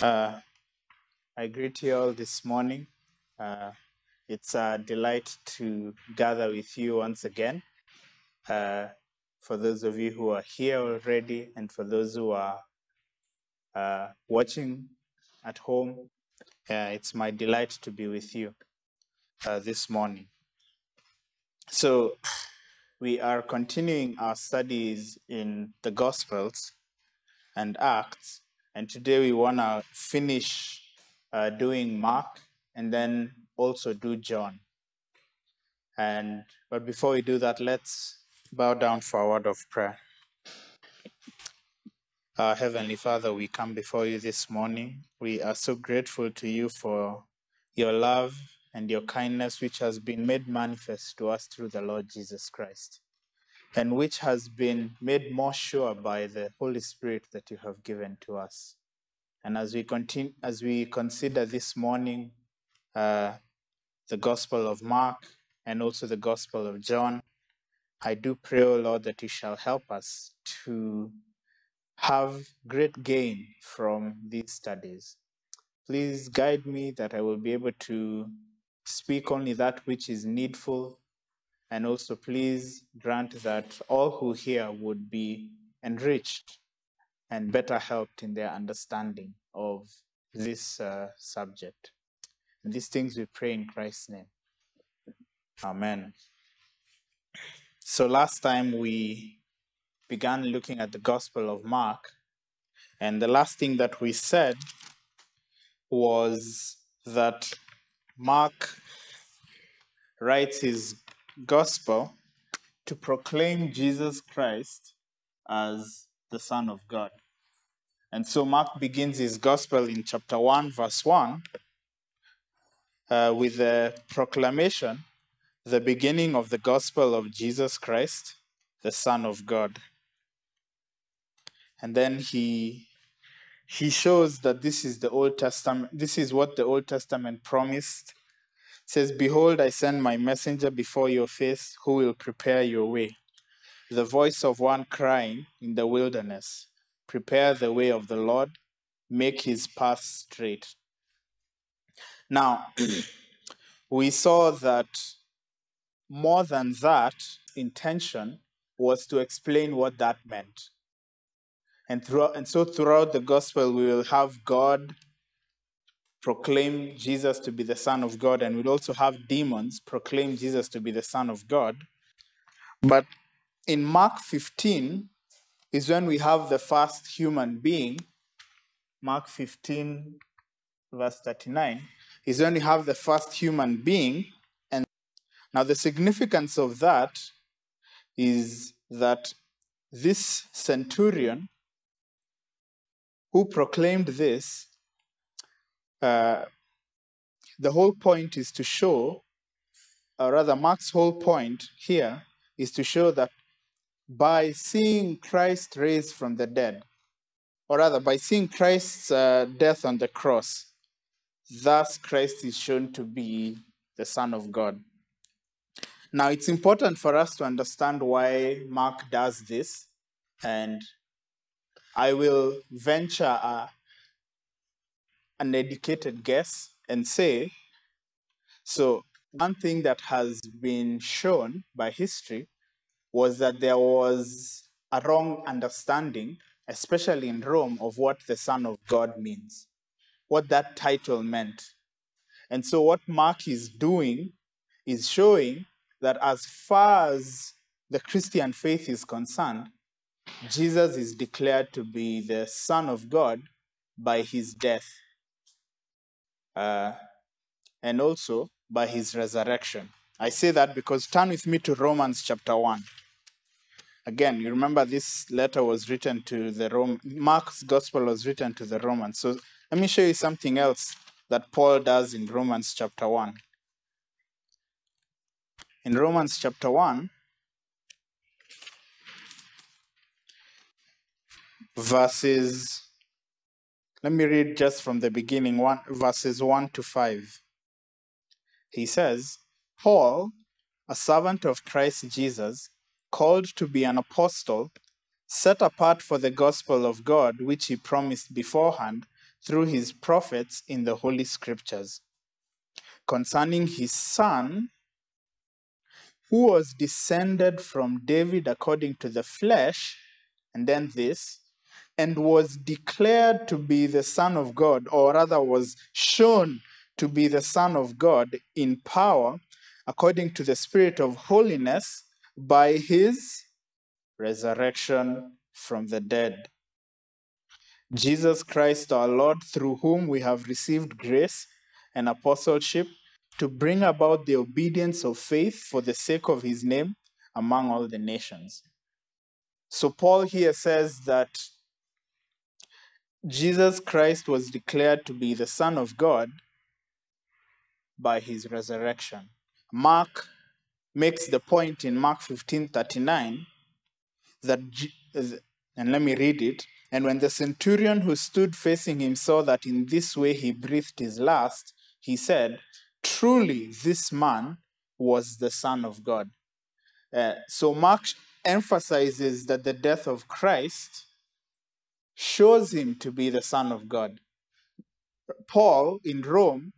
Uh, I greet you all this morning. Uh, it's a delight to gather with you once again. Uh, for those of you who are here already, and for those who are uh, watching at home, uh, it's my delight to be with you uh, this morning. So, we are continuing our studies in the Gospels and Acts, and today we want to finish uh, doing Mark and then also do John. And but before we do that, let's bow down for a word of prayer. Our Heavenly Father, we come before you this morning. We are so grateful to you for your love and your kindness, which has been made manifest to us through the Lord Jesus Christ, and which has been made more sure by the Holy Spirit that you have given to us. And as we continue, as we consider this morning uh, the Gospel of Mark and also the Gospel of John, I do pray, O Lord, that you shall help us to have great gain from these studies. Please guide me that I will be able to speak only that which is needful, and also please grant that all who hear would be enriched and better helped in their understanding of this uh, subject. And these things we pray in Christ's name. Amen. So last time we began looking at the Gospel of Mark, and the last thing that we said was that Mark writes his Gospel to proclaim Jesus Christ as the Son of God. And so Mark begins his Gospel in chapter 1, verse 1, uh, with the proclamation, the beginning of the Gospel of Jesus Christ, the Son of God. And then he he shows that this is the Old Testament, this is what the Old Testament promised. Says, Behold, I send my messenger before your face who will prepare your way. The voice of one crying in the wilderness, Prepare the way of the Lord, make his path straight. Now, we saw that more than that, intention was to explain what that meant. And, throughout, and so throughout the gospel, we will have God proclaim Jesus to be the Son of God, and we'll also have demons proclaim Jesus to be the Son of God. But in Mark 15 is when we have the first human being. Mark 15, verse 39, is when we have the first human being. And now the significance of that is that this centurion who proclaimed this, uh, the whole point is to show, or rather, Mark's whole point here is to show that by seeing Christ raised from the dead, or rather, by seeing Christ's uh, death on the cross, thus Christ is shown to be the Son of God. Now, it's important for us to understand why Mark does this, and I will venture a, an educated guess and say so, one thing that has been shown by history was that there was a wrong understanding, especially in Rome, of what the Son of God means, what that title meant. And so, what Mark is doing is showing that as far as the Christian faith is concerned, Jesus is declared to be the Son of God by his death uh, and also by his resurrection. I say that because turn with me to Romans chapter 1. Again, you remember this letter was written to the Rome, Mark's gospel was written to the Romans. So let me show you something else that Paul does in Romans chapter 1. In Romans chapter 1, verses let me read just from the beginning one verses 1 to 5 he says paul a servant of christ jesus called to be an apostle set apart for the gospel of god which he promised beforehand through his prophets in the Holy Scriptures. Concerning his son, who was descended from David according to the flesh, and then this, and was declared to be the Son of God, or rather was shown to be the Son of God in power, according to the Spirit of holiness, by his resurrection from the dead. Jesus Christ our Lord, through whom we have received grace and apostleship to bring about the obedience of faith for the sake of his name among all the nations. So, Paul here says that Jesus Christ was declared to be the Son of God by his resurrection. Mark makes the point in Mark 15 39 that, and let me read it. And when the centurion who stood facing him saw that in this way he breathed his last, he said, Truly, this man was the Son of God. Uh, so, Mark emphasizes that the death of Christ shows him to be the Son of God. Paul in Rome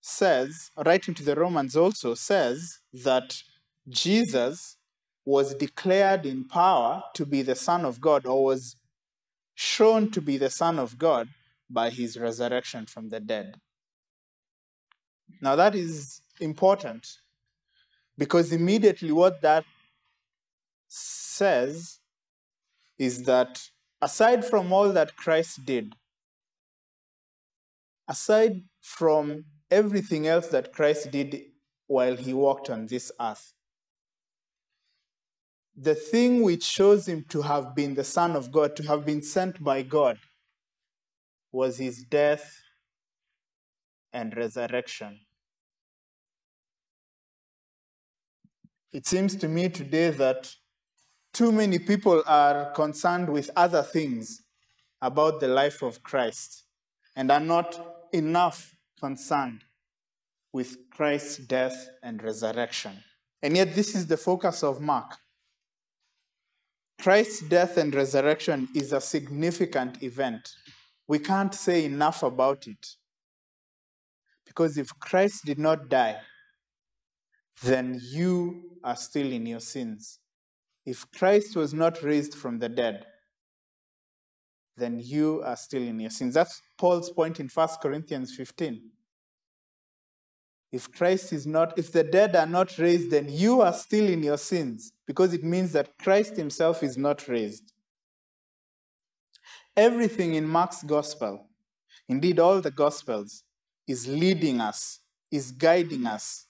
says, writing to the Romans also, says that Jesus was declared in power to be the Son of God or was shown to be the Son of God by his resurrection from the dead. Now, that is important because immediately what that says is that aside from all that Christ did, aside from everything else that Christ did while he walked on this earth, the thing which shows him to have been the Son of God, to have been sent by God, was his death and resurrection. It seems to me today that too many people are concerned with other things about the life of Christ and are not enough concerned with Christ's death and resurrection. And yet, this is the focus of Mark. Christ's death and resurrection is a significant event. We can't say enough about it. Because if Christ did not die, then you are still in your sins. If Christ was not raised from the dead, then you are still in your sins. That's Paul's point in 1 Corinthians 15. If Christ is not, if the dead are not raised, then you are still in your sins because it means that Christ himself is not raised. Everything in Mark's gospel, indeed all the gospels, is leading us, is guiding us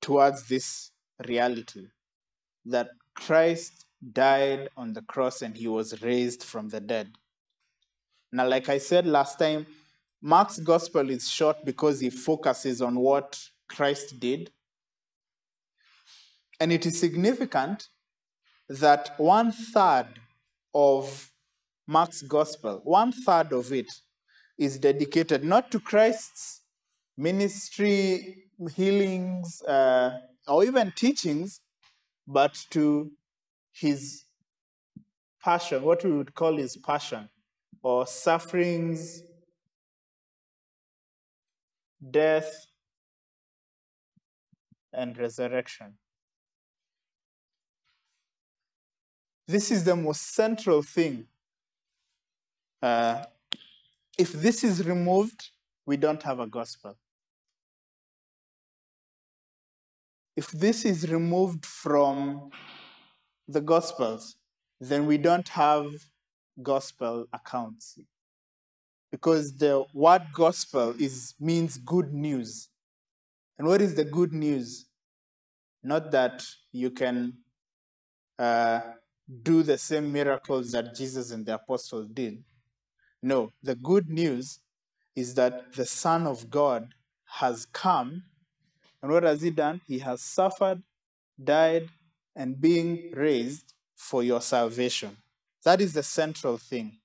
towards this reality that Christ died on the cross and he was raised from the dead. Now, like I said last time, Mark's gospel is short because he focuses on what Christ did. And it is significant that one third of Mark's gospel, one third of it, is dedicated not to Christ's ministry, healings, uh, or even teachings, but to his passion, what we would call his passion, or sufferings, death, and resurrection. This is the most central thing. Uh, if this is removed, we don't have a gospel. If this is removed from the gospels, then we don't have gospel accounts because the word gospel is means good news. And what is the good news? Not that you can uh, do the same miracles that Jesus and the apostles did. No, the good news is that the Son of God has come. And what has he done? He has suffered, died, and being raised for your salvation. That is the central thing.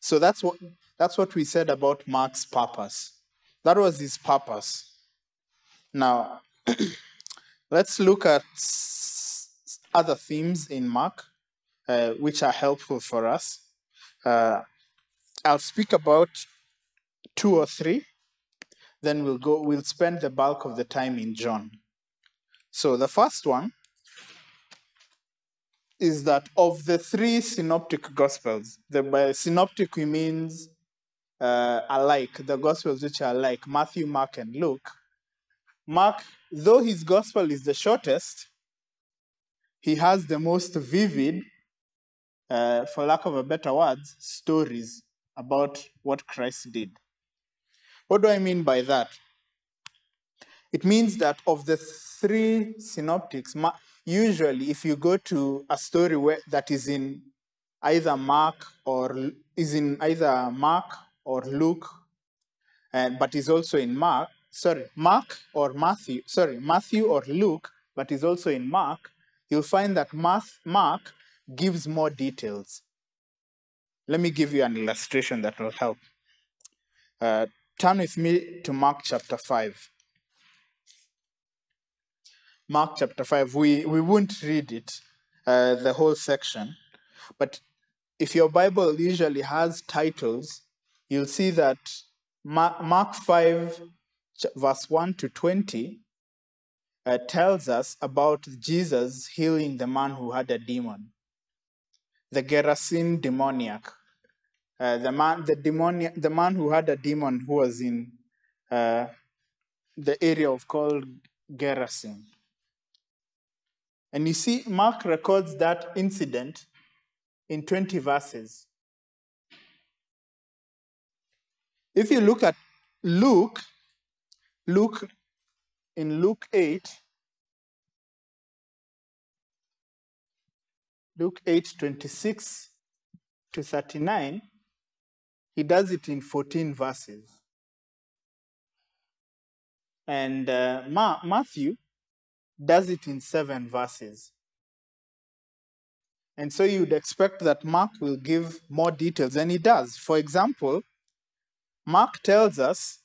So that's what that's what we said about Mark's purpose. That was his purpose. Now, let's look at other themes in Mark, uh, which are helpful for us. Uh, I'll speak about two or three, then we'll go, we'll spend the bulk of the time in John. So the first one is that of the three synoptic gospels, the by synoptic we means uh, alike, the gospels which are like Matthew, Mark, and Luke. Mark, though his gospel is the shortest, he has the most vivid, uh, for lack of a better word, stories about what Christ did. What do I mean by that? It means that of the three synoptics, usually if you go to a story where, that is in either Mark or is in either Mark or Luke, and but is also in Mark, sorry, Mark or Matthew, sorry, Matthew or Luke, but is also in Mark, you'll find that Mark gives more details. Let me give you an illustration that will help. Uh, turn with me to Mark chapter 5. Mark chapter 5. We, we won't read it, uh, the whole section, but if your Bible usually has titles, you'll see that Mark 5, verse 1 to 20, uh, tells us about Jesus healing the man who had a demon, the Gerasene demoniac. Uh, the man, the demoniac, the man who had a demon who was in uh, the area of called Gerasene. And you see, Mark records that incident in 20 verses. If you look at Luke, Luke in Luke 8, Luke 8, 26 to 39, he does it in 14 verses. And uh, Ma- Matthew does it in seven verses. And so you'd expect that Mark will give more details, and he does. For example, Mark tells us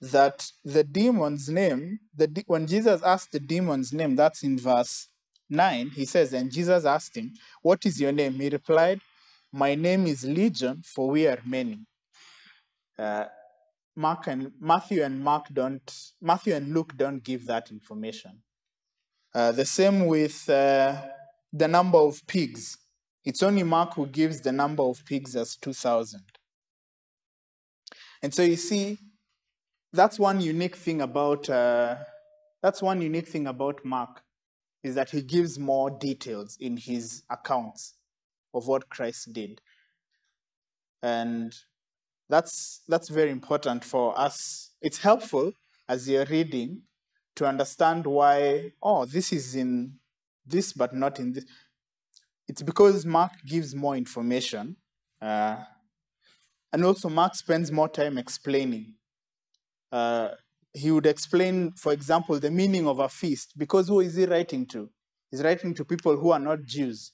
that the demon's name, the de- when Jesus asked the demon's name, that's in verse 9, he says, And Jesus asked him, What is your name? He replied, My name is Legion, for we are many. Uh, Mark and Matthew and Mark don't, Matthew and Luke don't give that information. Uh, the same with uh, the number of pigs. It's only Mark who gives the number of pigs as 2,000. And so you see, that's one unique thing about uh, that's one unique thing about Mark is that he gives more details in his accounts of what Christ did, and that's that's very important for us. It's helpful as you're reading to understand why oh this is in this but not in this. It's because Mark gives more information. Uh, and also, Mark spends more time explaining. Uh, he would explain, for example, the meaning of a feast, because who is he writing to? He's writing to people who are not Jews,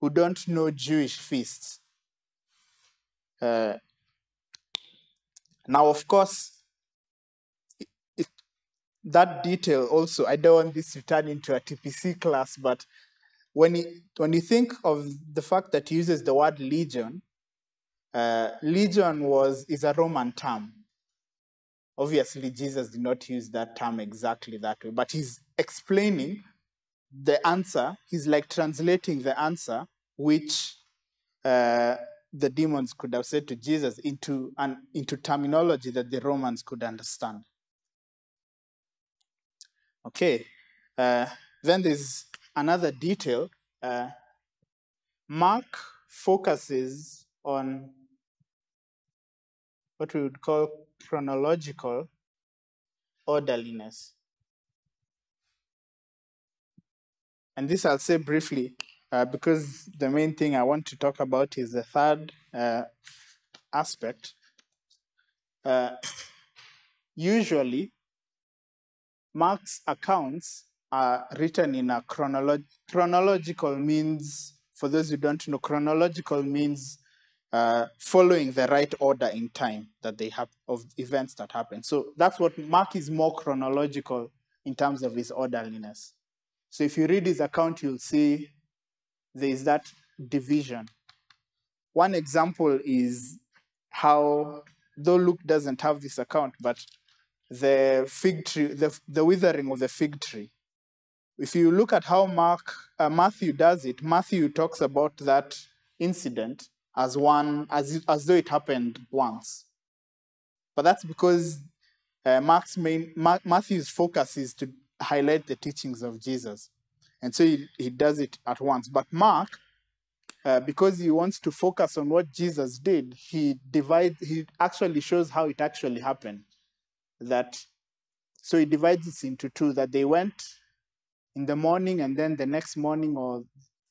who don't know Jewish feasts. Uh, now, of course, it, it, that detail also, I don't want this to turn into a TPC class, but when you, when you think of the fact that he uses the word legion, uh, legion was is a Roman term. Obviously, Jesus did not use that term exactly that way, but he's explaining the answer. He's like translating the answer, which uh, the demons could have said to Jesus into an into terminology that the Romans could understand. Okay, uh, then there's another detail. Uh, Mark focuses on what we would call chronological orderliness. And this I'll say briefly uh, because the main thing I want to talk about is the third uh, aspect. Uh, usually, Mark's accounts are written in a chronolo- chronological means, for those who don't know, chronological means uh, following the right order in time that they have of events that happen. So that's what Mark is more chronological in terms of his orderliness. So if you read his account, you'll see there is that division. One example is how, though Luke doesn't have this account, but the fig tree, the, the withering of the fig tree. If you look at how Mark, uh, Matthew does it, Matthew talks about that incident as one, as, as though it happened once. But that's because uh, Mark's main, Ma- Matthew's focus is to highlight the teachings of Jesus. And so he, he does it at once. But Mark, uh, because he wants to focus on what Jesus did, he divides, he actually shows how it actually happened. That so he divides this into two that they went in the morning and then the next morning, or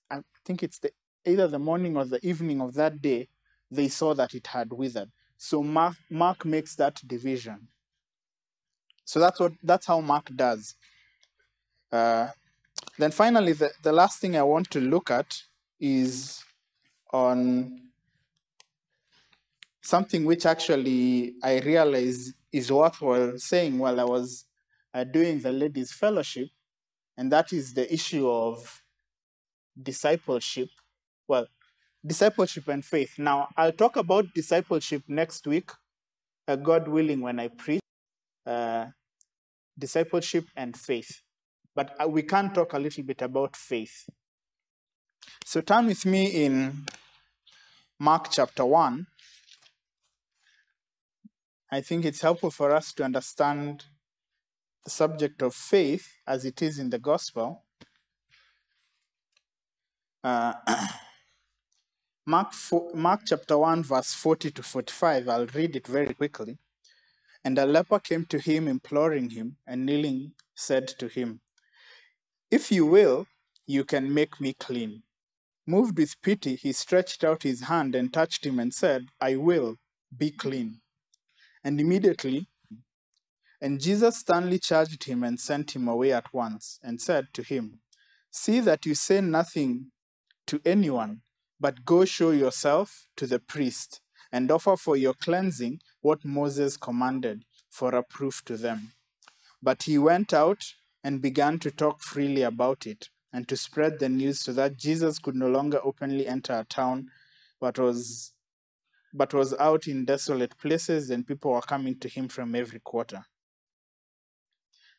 I think it's the either the morning or the evening of that day, they saw that it had withered. So Mark, Mark makes that division. So that's what that's how Mark does. Uh, then finally, the, the last thing I want to look at is on something which actually I realized is worthwhile saying while I was uh, doing the ladies' fellowship, and that is the issue of discipleship. Well, discipleship and faith. Now, I'll talk about discipleship next week, uh, God willing, when I preach uh, discipleship and faith. But uh, we can talk a little bit about faith. So turn with me in Mark chapter 1. I think it's helpful for us to understand the subject of faith as it is in the gospel. Uh, Mark, 4, Mark chapter 1, verse 40 to 45, I'll read it very quickly. And a leper came to him, imploring him, and kneeling said to him, If you will, you can make me clean. Moved with pity, he stretched out his hand and touched him and said, I will, be clean. And immediately, and Jesus sternly charged him and sent him away at once, and said to him, See that you say nothing to anyone, but go show yourself to the priest, and offer for your cleansing what Moses commanded for a proof to them. But he went out and began to talk freely about it, and to spread the news so that Jesus could no longer openly enter a town, but was but was out in desolate places, and people were coming to him from every quarter.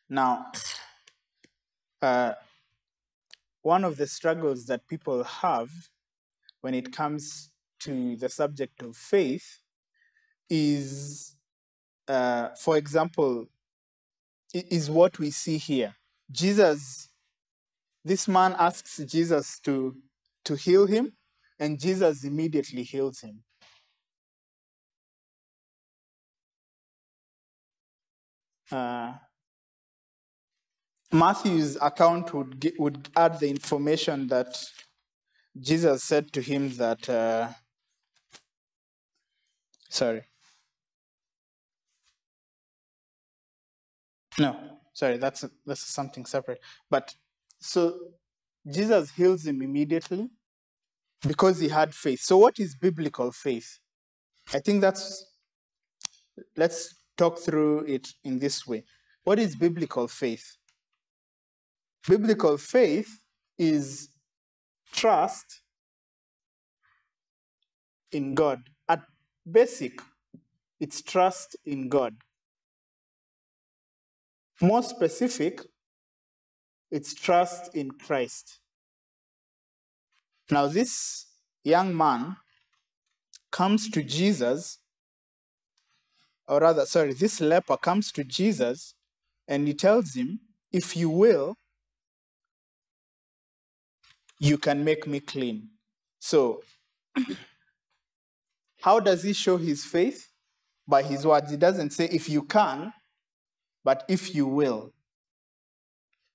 Now, uh, one of the struggles that people have when it comes to the subject of faith is, uh, for example, is what we see here. Jesus, this man asks Jesus to, to heal him, and Jesus immediately heals him. Uh, Matthew's account would would add the information that Jesus said to him that uh, sorry no sorry that's that's something separate. But so Jesus heals him immediately because he had faith. So what is biblical faith? I think that's let's talk through it in this way. What is biblical faith? Biblical faith is trust in God. At basic, it's trust in God. More specific, it's trust in Christ. Now, this young man comes to Jesus, or rather, sorry, this leper comes to Jesus and he tells him, If you will, you can make me clean. So, how does he show his faith? By his words. He doesn't say, if you can, but if you will.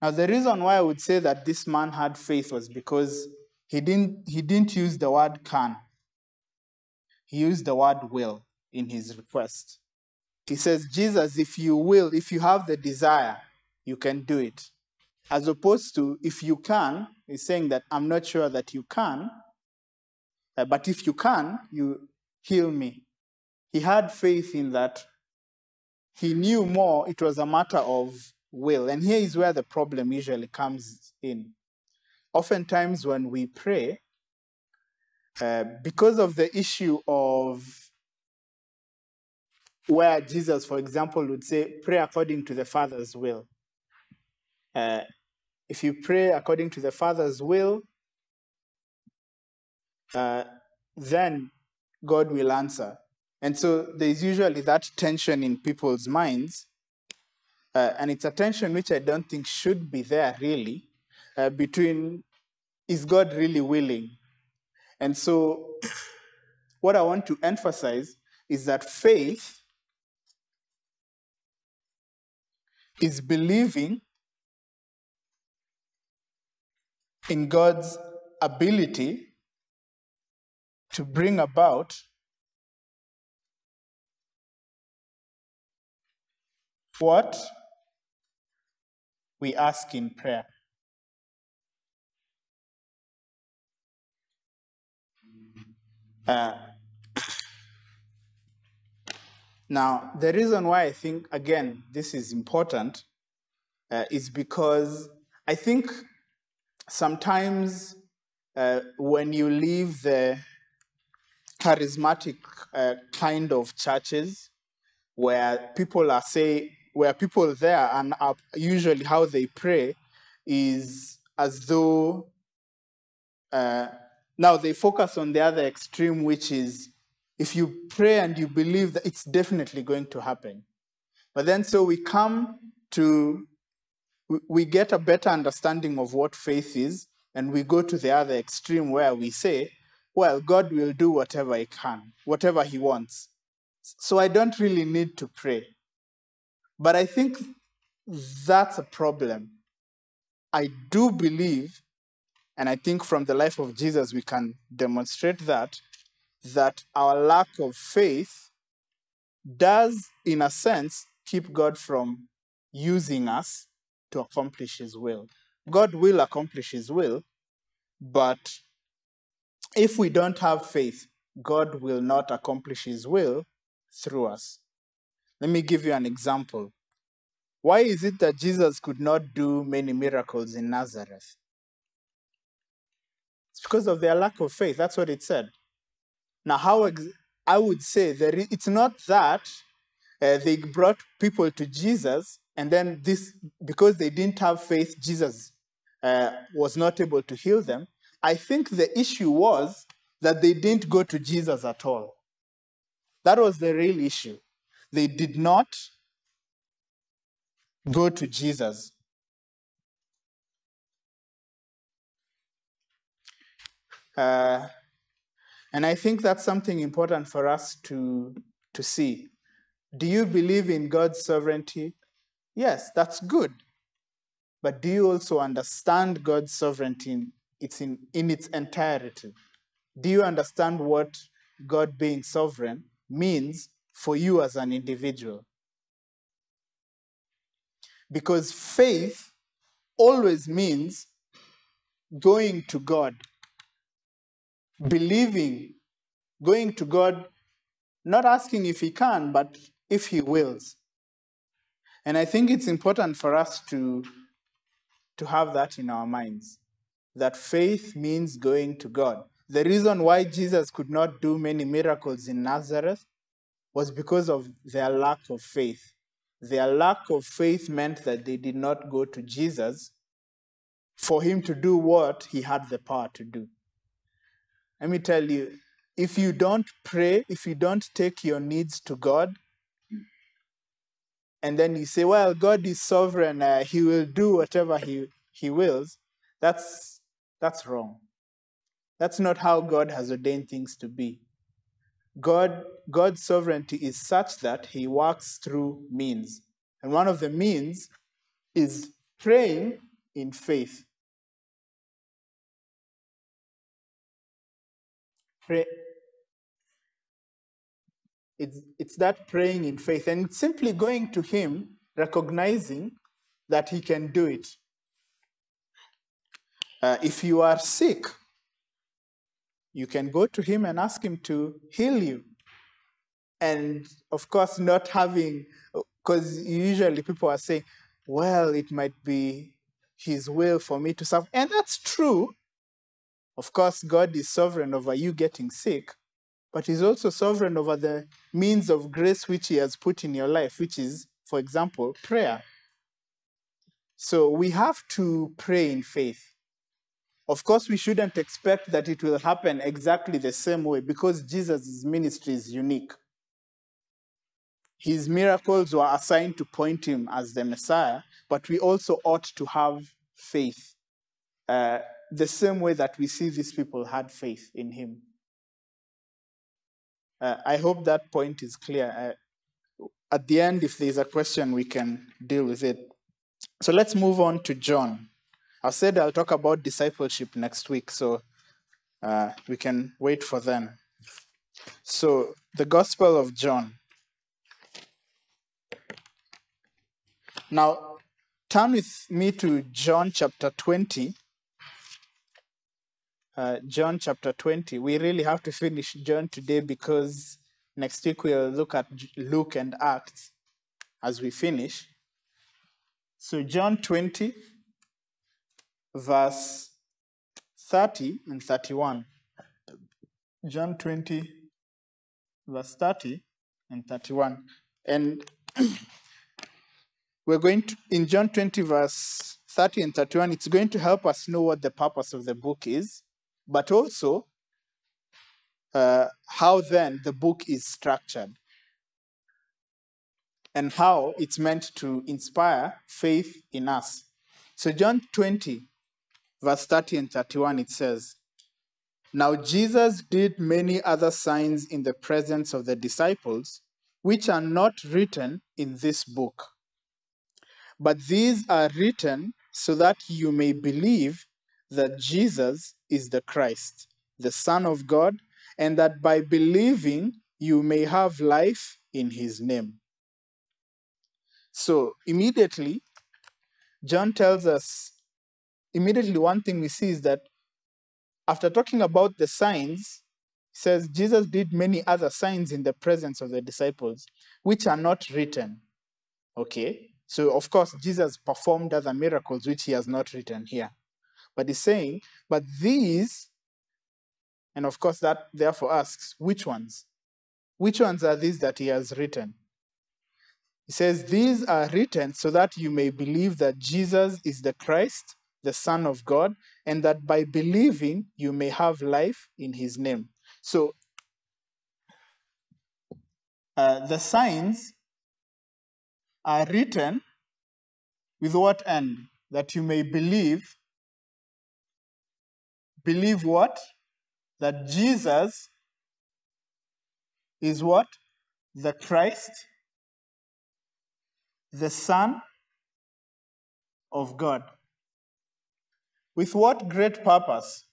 Now, the reason why I would say that this man had faith was because he didn't, he didn't use the word can, he used the word will in his request. He says, Jesus, if you will, if you have the desire, you can do it. As opposed to, if you can, he's saying that I'm not sure that you can, but if you can, you heal me. He had faith in that. He knew more, it was a matter of will. And here is where the problem usually comes in. Oftentimes, when we pray, uh, because of the issue of where Jesus, for example, would say, pray according to the Father's will. Uh, if you pray according to the Father's will, uh, then God will answer. And so there's usually that tension in people's minds. Uh, and it's a tension which I don't think should be there really uh, between is God really willing? And so, what I want to emphasize is that faith is believing in God's ability to bring about what we ask in prayer. Uh, now, the reason why I think, again, this is important uh, is because I think sometimes uh, when you leave the charismatic uh, kind of churches where people are say where people there and are usually how they pray is as though uh, now they focus on the other extreme which is if you pray and you believe that it's definitely going to happen but then so we come to we get a better understanding of what faith is and we go to the other extreme where we say well, God will do whatever He can, whatever He wants. So I don't really need to pray. But I think that's a problem. I do believe, and I think from the life of Jesus we can demonstrate that, that our lack of faith does, in a sense, keep God from using us to accomplish His will. God will accomplish His will, but if we don't have faith, God will not accomplish his will through us. Let me give you an example. Why is it that Jesus could not do many miracles in Nazareth? It's because of their lack of faith. That's what it said. Now, how I would say that it's not that uh, they brought people to Jesus and then this, because they didn't have faith, Jesus uh, was not able to heal them. I think the issue was that they didn't go to Jesus at all. That was the real issue. They did not go to Jesus. Uh, and I think that's something important for us to, to see. Do you believe in God's sovereignty? Yes, that's good. But do you also understand God's sovereignty it's in, in its entirety. Do you understand what God being sovereign means for you as an individual? Because faith always means going to God, believing, going to God, not asking if He can, but if He wills. And I think it's important for us to, to have that in our minds that faith means going to God. The reason why Jesus could not do many miracles in Nazareth was because of their lack of faith. Their lack of faith meant that they did not go to Jesus for him to do what he had the power to do. Let me tell you, if you don't pray, if you don't take your needs to God, and then you say, well, God is sovereign, uh, he will do whatever he, he wills, that's that's wrong. That's not how God has ordained things to be. God, God's sovereignty is such that he works through means. And one of the means is praying in faith. Pray. It's, it's that praying in faith. And it's simply going to him, recognizing that he can do it. Uh, if you are sick, you can go to him and ask him to heal you. And of course, not having, because usually people are saying, well, it might be his will for me to suffer. And that's true. Of course, God is sovereign over you getting sick. but He's also sovereign over the means of grace which He has put in your life, which is, for example, prayer. So we have to pray in faith. Of course, we shouldn't expect that it will happen exactly the same way because Jesus' ministry is unique. His miracles were assigned to point him as the Messiah, but we also ought to have faith uh, the same way that we see these people had faith in him. Uh, I hope that point is clear. Uh, at the end, if there's a question, we can deal with it. So let's move on to John. I said I'll talk about discipleship next week, so uh, we can wait for then. So, the Gospel of John. Now, turn with me to John chapter 20. Uh, John chapter 20. We really have to finish John today because next week we'll look at Luke and Acts as we finish. So, John 20, verse 30 and 31. John 20, verse 30 and 31. And we're going to, in John 20, verse 30 and 31, it's going to help us know what the purpose of the book is, but also uh, how then the book is structured and how it's meant to inspire faith in us. So, John 20, verse 30 and 31, it says, Now Jesus did many other signs in the presence of the disciples, which are not written in this book. But these are written so that you may believe that Jesus is the Christ, the Son of God, and that by believing you may have life in his name. So immediately, John tells us, immediately one thing we see is that after talking about the signs, he says Jesus did many other signs in the presence of the disciples, which are not written. Okay? So, of course, Jesus performed other miracles which he has not written here. But he's saying, but these, and of course, that therefore asks, which ones? Which ones are these that he has written? He says, These are written so that you may believe that Jesus is the Christ, the Son of God, and that by believing you may have life in his name. So, uh, the signs are written with what end? That you may believe. Believe what? That Jesus is what? The Christ, the Son of God. With what great purpose?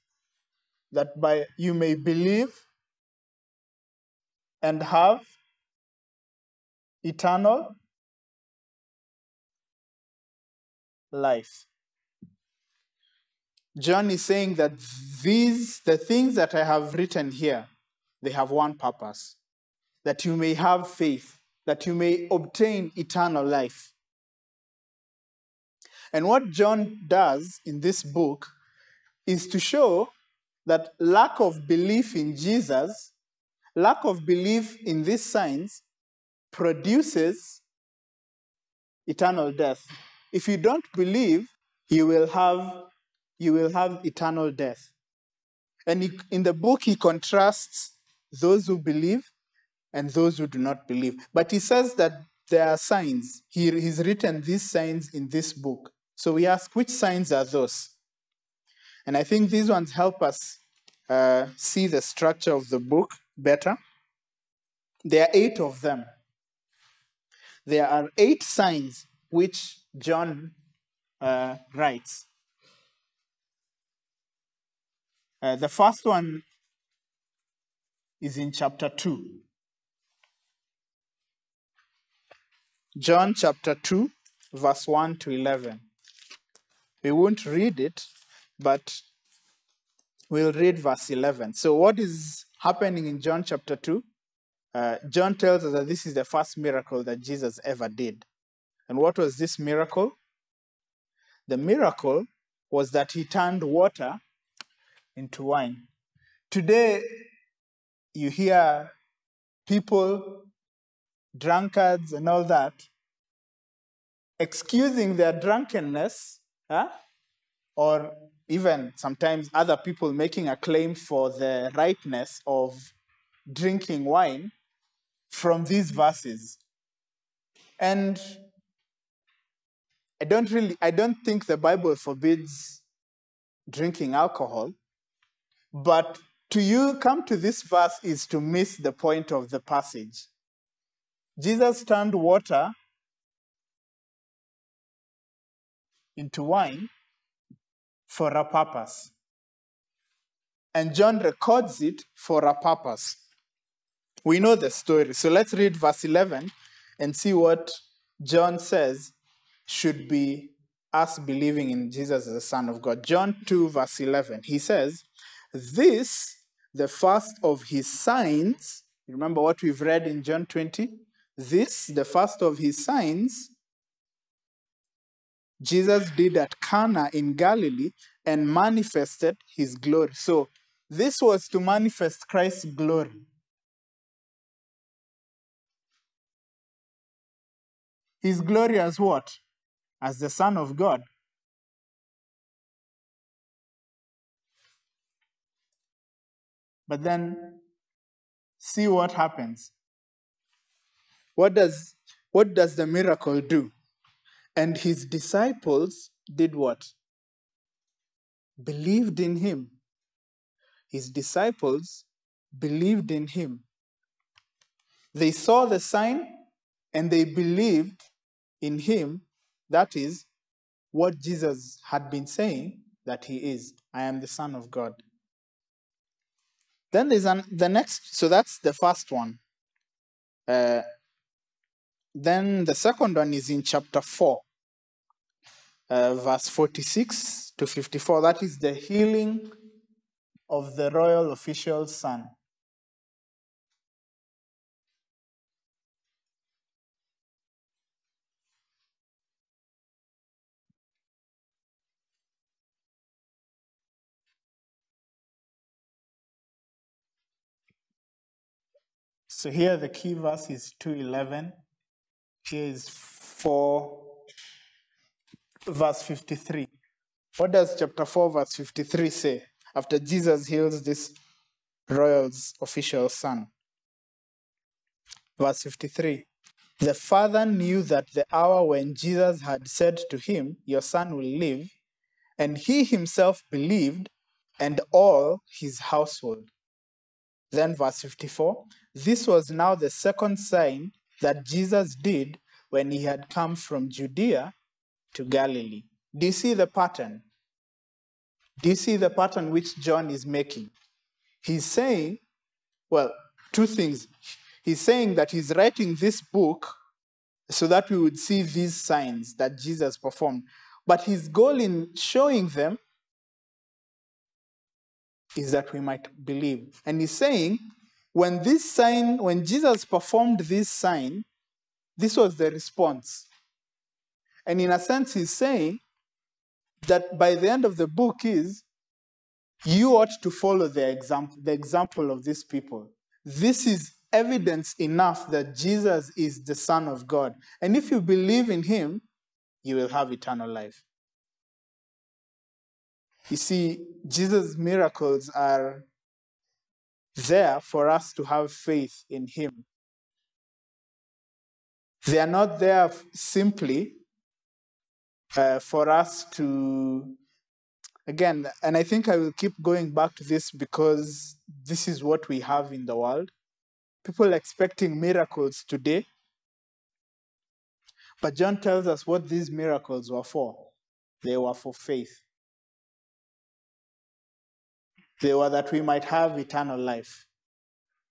That by you may believe and have eternal life. John is saying that these, the things that I have written here, they have one purpose that you may have faith, that you may obtain eternal life. And what John does in this book is to show that lack of belief in Jesus, lack of belief in these signs, produces eternal death. If you don't believe, you will have, you will have eternal death. And he, in the book, he contrasts those who believe and those who do not believe. But he says that there are signs. He, he's written these signs in this book. So we ask, which signs are those? And I think these ones help us uh, see the structure of the book better. There are eight of them. There are eight signs which John uh, writes. Uh, the first one is in chapter 2. John chapter 2, verse 1 to 11. We won't read it, but we'll read verse 11. So, what is happening in John chapter 2? Uh, John tells us that this is the first miracle that Jesus ever did. And what was this miracle? The miracle was that he turned water into wine. Today, you hear people, drunkards, and all that, excusing their drunkenness, huh? or even sometimes other people making a claim for the rightness of drinking wine from these verses. And I don't really, I don't think the Bible forbids drinking alcohol, but to you come to this verse is to miss the point of the passage. Jesus turned water into wine for a purpose. And John records it for a purpose. We know the story. So let's read verse 11 and see what John says should be us believing in Jesus as the Son of God. John 2, verse 11. He says, This, the first of his signs, remember what we've read in John 20? This, the first of his signs, Jesus did at Cana in Galilee and manifested his glory. So, this was to manifest Christ's glory. His glory as what? As the Son of God. But then, see what happens. What does, what does the miracle do? And his disciples did what? Believed in him. His disciples believed in him. They saw the sign and they believed in him. That is what Jesus had been saying that he is. I am the Son of God. Then there's an, the next, so that's the first one. Uh, then the second one is in chapter 4, uh, verse 46 to 54. That is the healing of the royal official's son. So here the key verse is 211. Here is 4, verse 53. What does chapter 4, verse 53 say after Jesus heals this royal's official son? Verse 53 The father knew that the hour when Jesus had said to him, Your son will live, and he himself believed, and all his household. Then, verse 54 This was now the second sign that Jesus did when he had come from Judea to Galilee. Do you see the pattern? Do you see the pattern which John is making? He's saying, well, two things. He's saying that he's writing this book so that we would see these signs that Jesus performed. But his goal in showing them is that we might believe. And he's saying, when this sign, when Jesus performed this sign, this was the response. And in a sense, he's saying that by the end of the book is you ought to follow the example, the example of these people. This is evidence enough that Jesus is the Son of God. And if you believe in him, you will have eternal life. You see, Jesus' miracles are there for us to have faith in him. They are not there simply uh, for us to, again, and I think I will keep going back to this because this is what we have in the world. People expecting miracles today. But John tells us what these miracles were for. They were for faith. They were that we might have eternal life,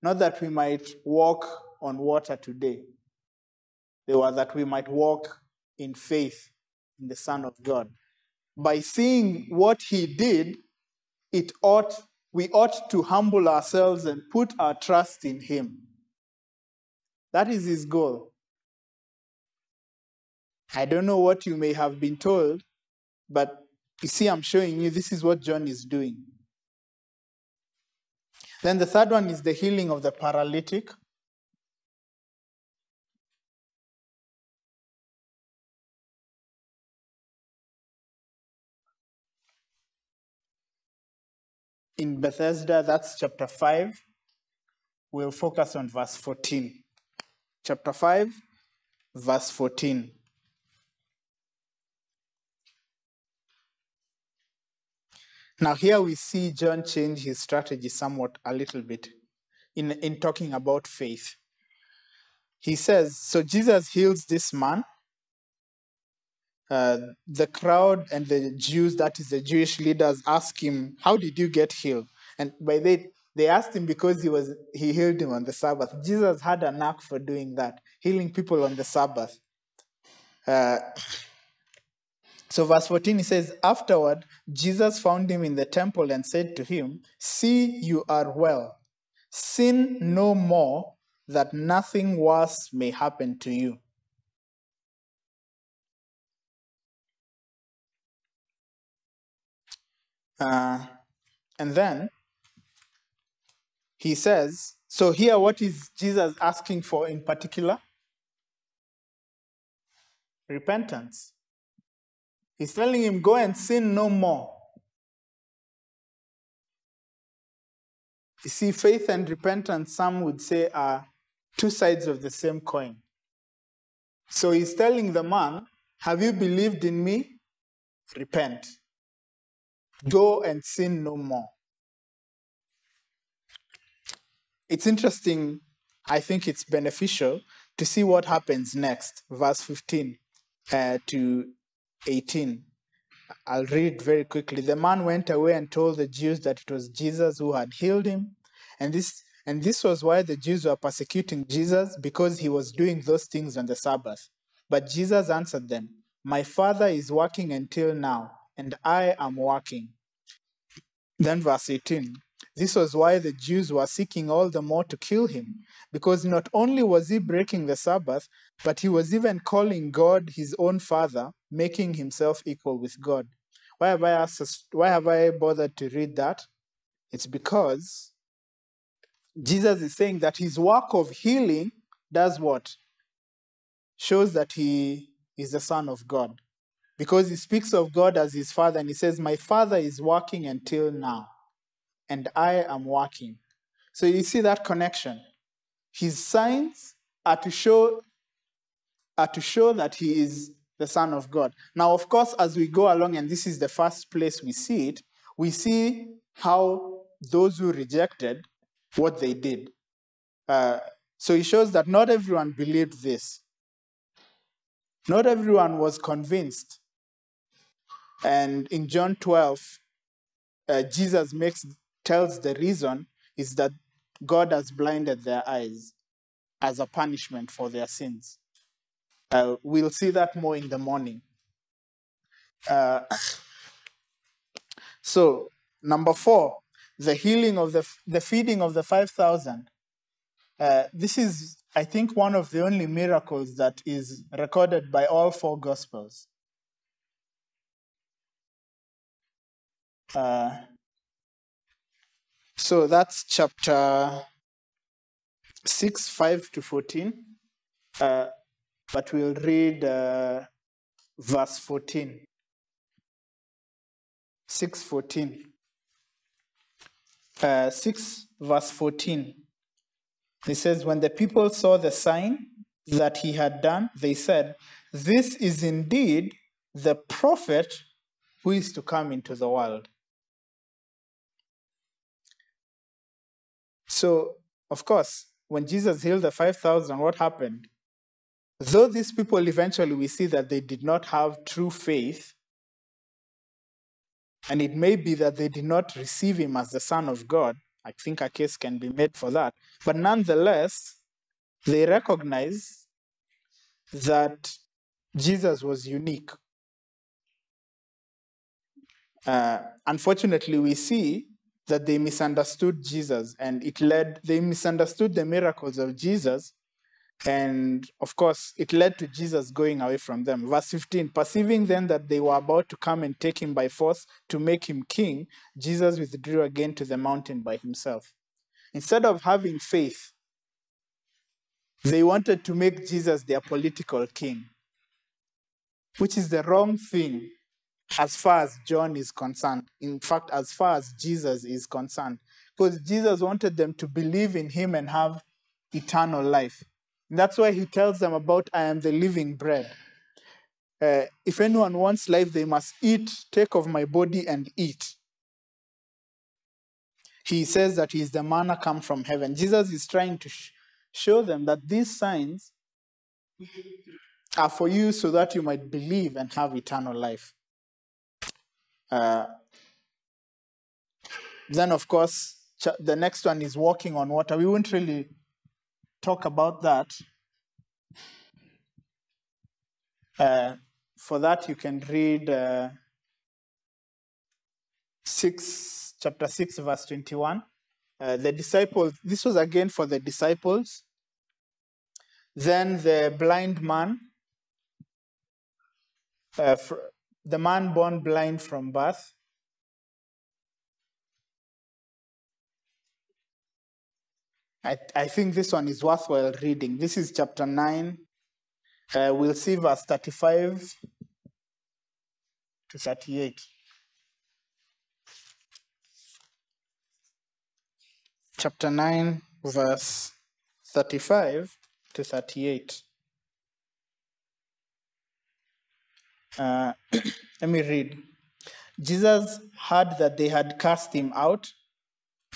not that we might walk on water today. They were that we might walk in faith in the Son of God. By seeing what he did, it ought we ought to humble ourselves and put our trust in him. That is his goal. I don't know what you may have been told, but you see, I'm showing you this is what John is doing. Then the third one is the healing of the paralytic. In Bethesda, that's chapter 5. We'll focus on verse 14. Chapter 5, verse 14. Now, here we see John change his strategy somewhat a little bit in, in talking about faith. He says, So Jesus heals this man. Uh, the crowd and the Jews, that is the Jewish leaders, ask him, How did you get healed? And by they, they asked him because he was he healed him on the Sabbath. Jesus had a knack for doing that, healing people on the Sabbath. Uh, so, verse 14, he says, Afterward, Jesus found him in the temple and said to him, See, you are well. Sin no more, that nothing worse may happen to you. Uh, and then he says, So, here, what is Jesus asking for in particular? Repentance. He's telling him, Go and sin no more. You see, faith and repentance, some would say, are two sides of the same coin. So he's telling the man, Have you believed in me? Repent. Go and sin no more. It's interesting. I think it's beneficial to see what happens next, verse 15 uh, to 18. I'll read very quickly. The man went away and told the Jews that it was Jesus who had healed him. And this and this was why the Jews were persecuting Jesus because he was doing those things on the Sabbath. But Jesus answered them, My Father is working until now, and I am working. Then verse 18. This was why the Jews were seeking all the more to kill him, because not only was he breaking the Sabbath, but he was even calling God his own Father, making himself equal with God. Why have I asked, why have I bothered to read that? It's because Jesus is saying that his work of healing does what? Shows that he is the Son of God. Because he speaks of God as his Father and he says, My Father is working until now, and I am working. So you see that connection. His signs are to show are to show that he is the Son of God. Now, of course, as we go along, and this is the first place we see it, we see how those who rejected what they did. Uh, so it shows that not everyone believed this. Not everyone was convinced. And in John 12, uh, Jesus makes tells the reason is that God has blinded their eyes as a punishment for their sins. Uh, we'll see that more in the morning. Uh, so, number four, the healing of the the feeding of the five thousand. Uh, this is, I think, one of the only miracles that is recorded by all four gospels. Uh, so that's chapter 6, 5 to 14. Uh, but we'll read uh, verse 14. 6 14. Uh, 6 verse 14. He says, When the people saw the sign that he had done, they said, This is indeed the prophet who is to come into the world. So, of course, when Jesus healed the 5,000, what happened? Though these people eventually we see that they did not have true faith, and it may be that they did not receive him as the Son of God, I think a case can be made for that. But nonetheless, they recognize that Jesus was unique. Uh, unfortunately, we see that they misunderstood Jesus and it led, they misunderstood the miracles of Jesus and of course, it led to Jesus going away from them. Verse 15 Perceiving then that they were about to come and take him by force to make him king, Jesus withdrew again to the mountain by himself. Instead of having faith, they wanted to make Jesus their political king, which is the wrong thing as far as John is concerned. In fact, as far as Jesus is concerned, because Jesus wanted them to believe in him and have eternal life. And that's why he tells them about I am the living bread. Uh, if anyone wants life, they must eat, take of my body and eat. He says that he is the manna come from heaven. Jesus is trying to sh- show them that these signs are for you so that you might believe and have eternal life. Uh, then, of course, the next one is walking on water. We won't really talk about that. Uh, for that, you can read uh, 6, chapter 6, verse 21. Uh, the disciples, this was again for the disciples. Then the blind man, uh, the man born blind from birth, I, I think this one is worthwhile reading. This is chapter 9. Uh, we'll see verse 35 to 38. Chapter 9, verse 35 to 38. Uh, let me read. Jesus heard that they had cast him out.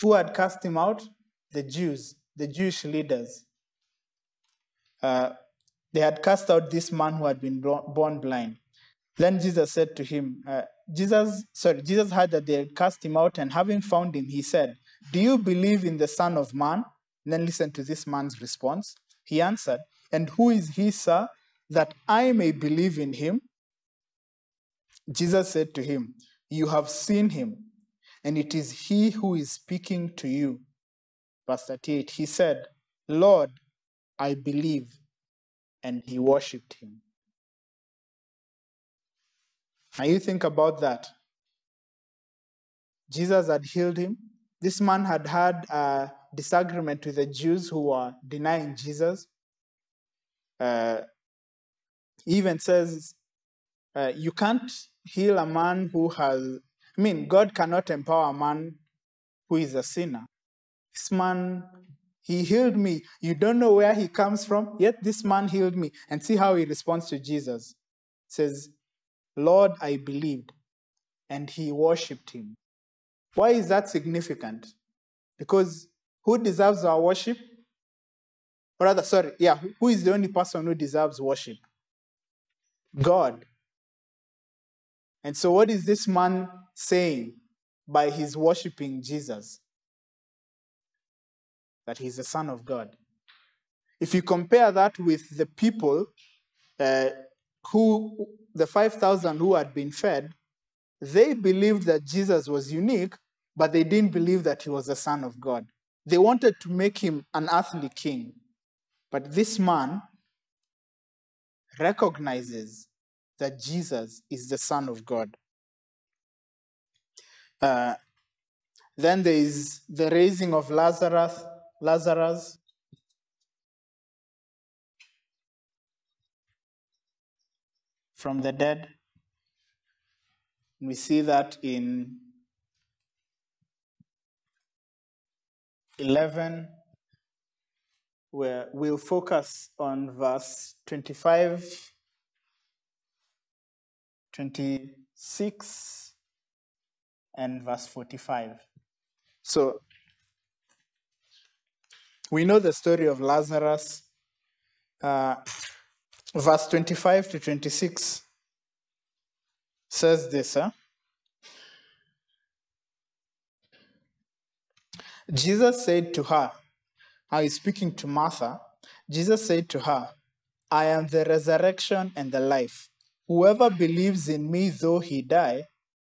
Who had cast him out? The Jews, the Jewish leaders. Uh, they had cast out this man who had been born blind. Then Jesus said to him, uh, Jesus, sorry, Jesus heard that they had cast him out, and having found him, he said, Do you believe in the Son of Man? And then listen to this man's response. He answered, And who is he, sir, that I may believe in him? Jesus said to him, You have seen him, and it is he who is speaking to you. Verse 38 He said, Lord, I believe. And he worshipped him. Now you think about that. Jesus had healed him. This man had had a disagreement with the Jews who were denying Jesus. Uh, he even says, uh, You can't heal a man who has, I mean, God cannot empower a man who is a sinner. This man, he healed me. You don't know where he comes from, yet this man healed me. And see how he responds to Jesus. says, Lord, I believed. And he worshipped him. Why is that significant? Because who deserves our worship? Or rather, sorry, yeah, who is the only person who deserves worship? God. And so, what is this man saying by his worshiping Jesus? That he's the Son of God. If you compare that with the people uh, who, the 5,000 who had been fed, they believed that Jesus was unique, but they didn't believe that he was the Son of God. They wanted to make him an earthly king. But this man recognizes that Jesus is the Son of God. Uh, then there is the raising of Lazarus. Lazarus. From the dead. We see that in 11, where we'll focus on verse 25, 26, and verse 45. So we know the story of Lazarus. Uh, verse 25 to 26 says this, huh? Jesus said to her, how he's speaking to Martha, Jesus said to her, I am the resurrection and the life. Whoever believes in me, though he die,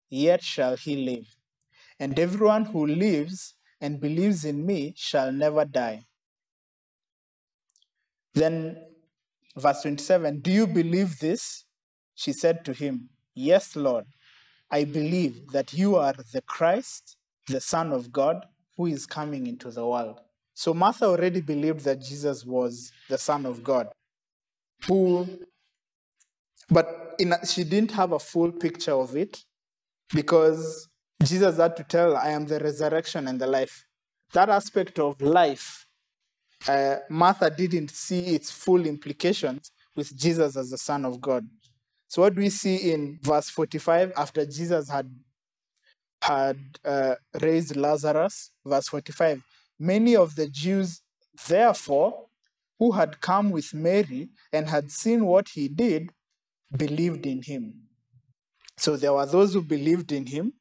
yet shall he live. And everyone who lives and believes in me shall never die. Then, verse 27 Do you believe this? She said to him, Yes, Lord. I believe that you are the Christ, the Son of God, who is coming into the world. So Martha already believed that Jesus was the Son of God, who, but in a, she didn't have a full picture of it because Jesus had to tell, I am the resurrection and the life. That aspect of life, uh, Martha didn't see its full implications with Jesus as the Son of God. So, what do we see in verse 45 after Jesus had had uh, raised Lazarus? Verse 45 Many of the Jews, therefore, who had come with Mary and had seen what he did, believed in him. So there were those who believed in him.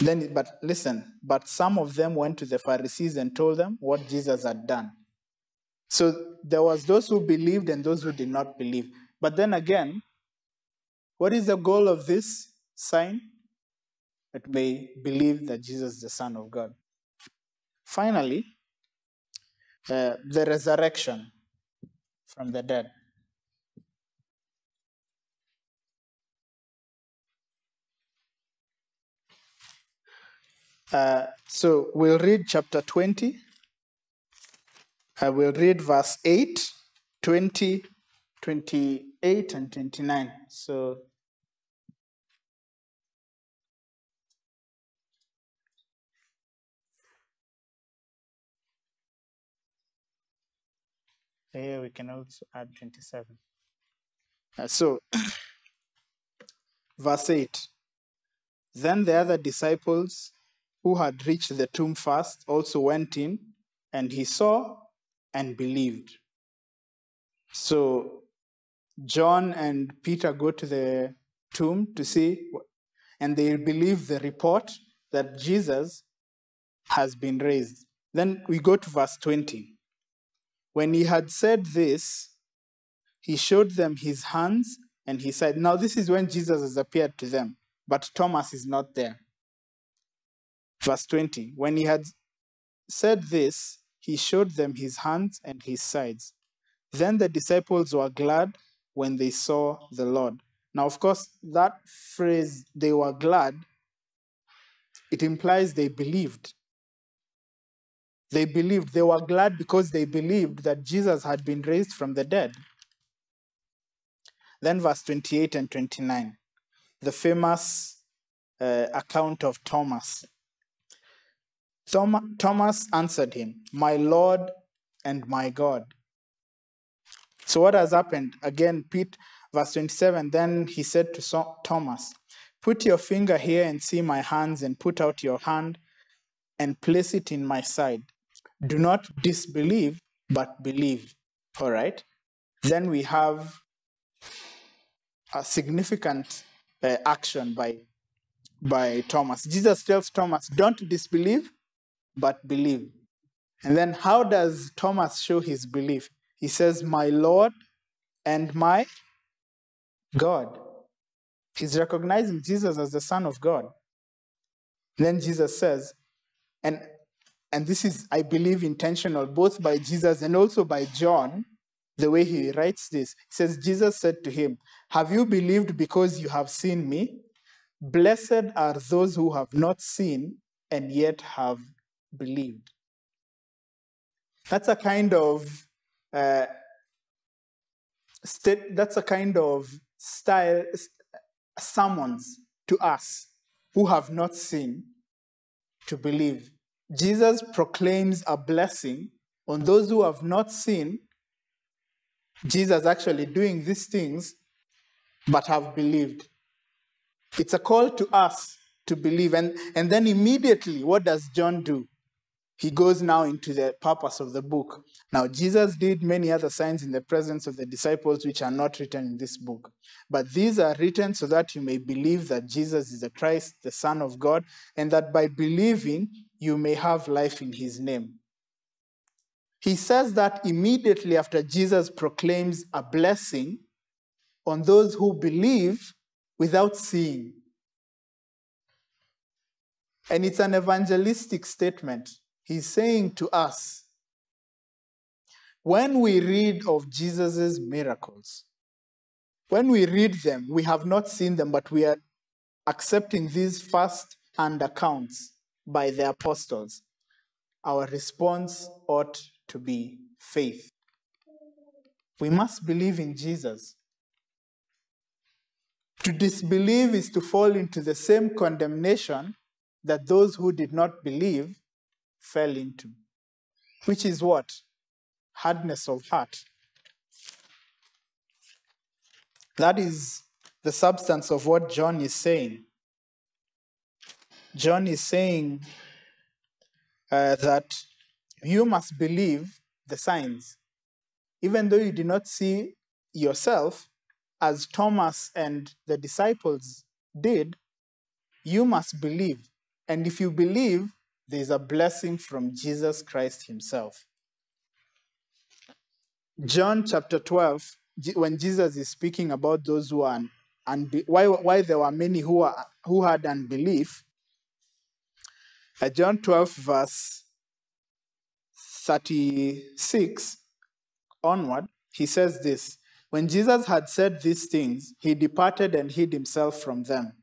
Then, but listen, but some of them went to the Pharisees and told them what Jesus had done. So there was those who believed and those who did not believe. But then again, what is the goal of this sign? That may believe that Jesus is the Son of God. Finally, uh, the resurrection from the dead. Uh, so we'll read chapter 20. I will read verse 8, 20, 28, and 29. So here we can also add 27. Uh, so, verse 8 Then the other disciples who had reached the tomb first also went in, and he saw and believed. So, John and Peter go to the tomb to see, and they believe the report that Jesus has been raised. Then we go to verse 20. When he had said this, he showed them his hands and he said, Now, this is when Jesus has appeared to them, but Thomas is not there. Verse 20 When he had said this, he showed them his hands and his sides. Then the disciples were glad when they saw the Lord. Now, of course, that phrase, they were glad, it implies they believed. They believed. They were glad because they believed that Jesus had been raised from the dead. Then, verse 28 and 29, the famous uh, account of Thomas. Thomas answered him, My Lord and my God. So, what has happened? Again, Pete, verse 27 Then he said to Thomas, Put your finger here and see my hands, and put out your hand and place it in my side. Do not disbelieve, but believe. All right? Then we have a significant uh, action by, by Thomas. Jesus tells Thomas, Don't disbelieve, but believe. And then how does Thomas show his belief? He says, My Lord and my God. He's recognizing Jesus as the Son of God. Then Jesus says, and and this is, I believe, intentional both by Jesus and also by John, the way he writes this. He says, Jesus said to him, Have you believed because you have seen me? Blessed are those who have not seen and yet have believed. That's a kind of uh, state, that's a kind of style summons to us who have not seen to believe. Jesus proclaims a blessing on those who have not seen Jesus actually doing these things, but have believed. It's a call to us to believe. And, and then immediately, what does John do? He goes now into the purpose of the book. Now, Jesus did many other signs in the presence of the disciples, which are not written in this book. But these are written so that you may believe that Jesus is the Christ, the Son of God, and that by believing, you may have life in his name. He says that immediately after Jesus proclaims a blessing on those who believe without seeing. And it's an evangelistic statement. He's saying to us, when we read of Jesus' miracles, when we read them, we have not seen them, but we are accepting these first hand accounts by the apostles. our response ought to be faith. We must believe in Jesus. To disbelieve is to fall into the same condemnation that those who did not believe fell into, which is what? Hardness of heart. That is the substance of what John is saying. John is saying uh, that you must believe the signs. Even though you did not see yourself, as Thomas and the disciples did, you must believe. And if you believe, there is a blessing from Jesus Christ Himself. John chapter 12, when Jesus is speaking about those who are unbe- why, why there were many who, are, who had unbelief, uh, John 12, verse 36 onward, he says this When Jesus had said these things, he departed and hid himself from them.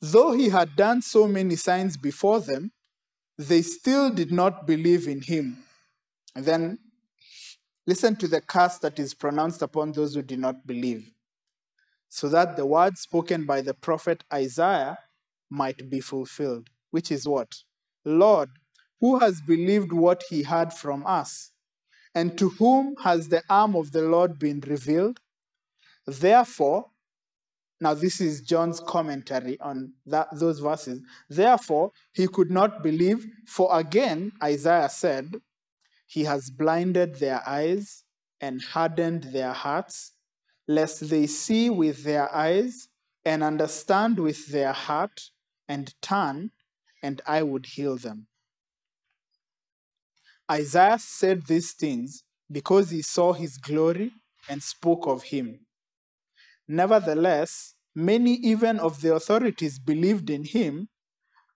Though he had done so many signs before them, they still did not believe in him. And then listen to the curse that is pronounced upon those who did not believe, so that the word spoken by the prophet Isaiah might be fulfilled, which is what? Lord, who has believed what he heard from us? And to whom has the arm of the Lord been revealed? Therefore, now this is John's commentary on that, those verses. Therefore, he could not believe, for again, Isaiah said, He has blinded their eyes and hardened their hearts, lest they see with their eyes and understand with their heart and turn, and I would heal them. Isaiah said these things because he saw his glory and spoke of him. Nevertheless, many even of the authorities believed in him,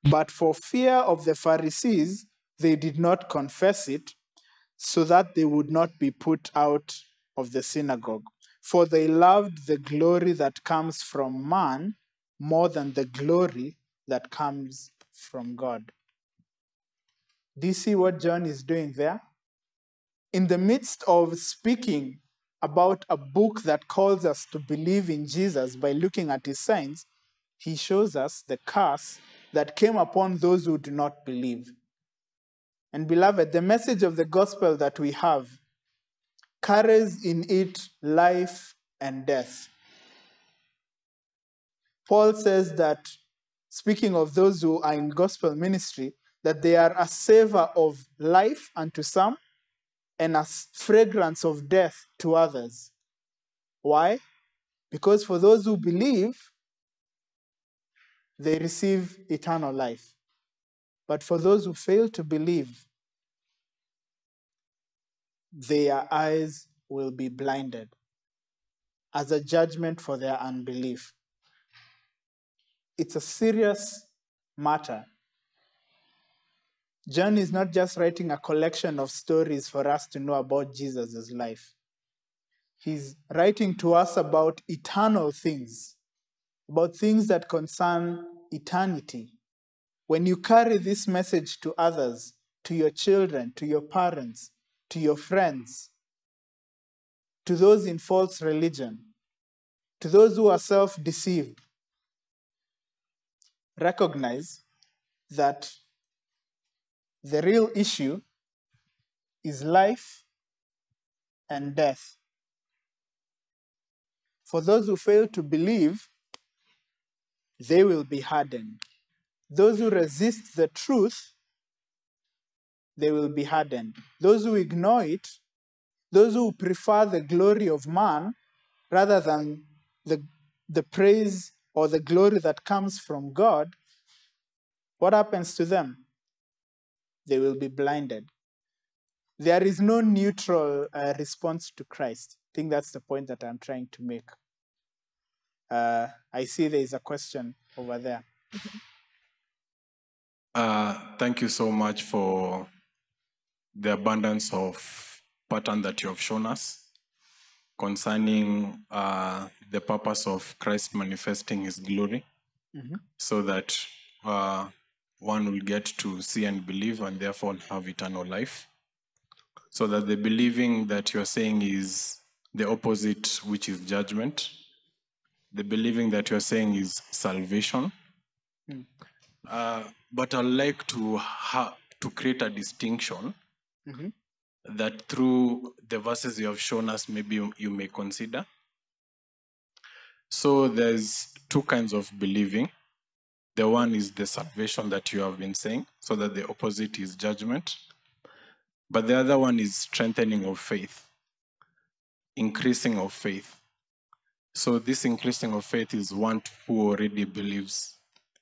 but for fear of the Pharisees, they did not confess it, so that they would not be put out of the synagogue. For they loved the glory that comes from man more than the glory that comes from God. Do you see what John is doing there? In the midst of speaking about a book that calls us to believe in Jesus by looking at his signs, he shows us the curse that came upon those who do not believe. And beloved, the message of the gospel that we have carries in it life and death. Paul says that, speaking of those who are in gospel ministry, that they are a savor of life unto some and a fragrance of death to others. Why? Because for those who believe, they receive eternal life. But for those who fail to believe, their eyes will be blinded as a judgment for their unbelief. It's a serious matter. John is not just writing a collection of stories for us to know about Jesus' life. He's writing to us about eternal things, about things that concern eternity. When you carry this message to others, to your children, to your parents, to your friends, to those in false religion, to those who are self deceived, recognize that the real issue is life and death. For those who fail to believe, they will be hardened. Those who resist the truth, they will be hardened. Those who ignore it, those who prefer the glory of man rather than the, the praise or the glory that comes from God, what happens to them? They will be blinded. There is no neutral uh, response to Christ. I think that's the point that I'm trying to make. Uh, I see there is a question over there. Uh, thank you so much for the abundance of pattern that you have shown us concerning uh, the purpose of Christ manifesting his glory Mhm. so that uh, one will get to see and believe and therefore have eternal life. So that the believing that you're saying is the opposite, which is judgment. The believing that you're saying is salvation. Uh, but I'd like to ha- to create a distinction Mhm. that through the verses you have shown us, maybe you, you may consider. So there's two kinds of believing. The one is the salvation that you have been saying, so that the opposite is judgment. But the other one is strengthening of faith, increasing of faith. So this increasing of faith is one who already believes.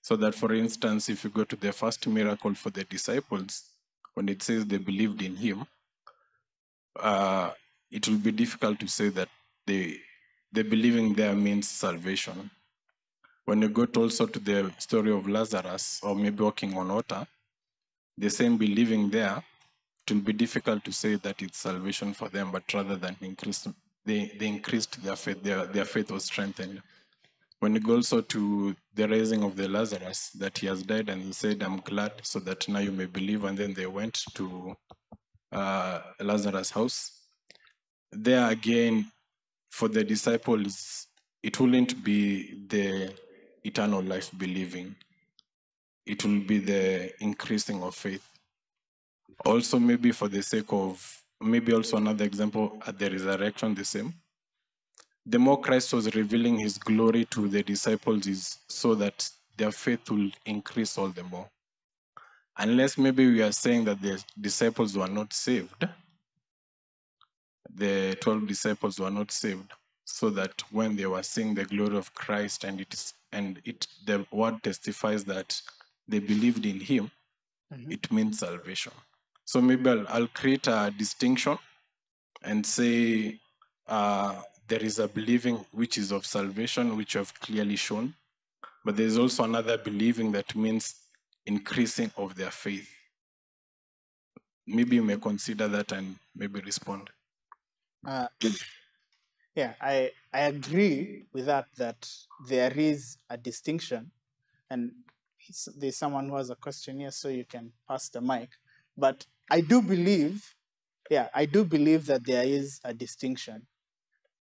So that, for instance, if you go to the first miracle for the disciples, when it says they believed in him, uh, it will be difficult to say that they the believing there means salvation. When you go to also to the story of Lazarus or maybe walking on water, the same believing there, it will be difficult to say that it's salvation for them, but rather than increase, they, they increased their faith, their, their faith was strengthened. When you go also to the raising of the Lazarus, that he has died, and he said, I'm glad so that now you may believe. And then they went to uh, Lazarus' house. There again, for the disciples, it wouldn't be the eternal life believing, it will be the increasing of faith. Also, maybe for the sake of, maybe also another example at the resurrection, the same. The more Christ was revealing his glory to the disciples, is so that their faith will increase all the more. Unless maybe we are saying that the disciples were not saved, the 12 disciples were not saved so that when they were seeing the glory of christ and it is and it the word testifies that they believed in him Mhm. it means salvation. So maybe i'll, I'll create a distinction and say uh, there is a believing which is of salvation which you have clearly shown but there's also another believing that means increasing of their faith. Maybe you may consider that and maybe respond. Uh, yeah, I I agree with that. That there is a distinction, and there's someone who has a question here, so you can pass the mic. But I do believe, yeah, I do believe that there is a distinction.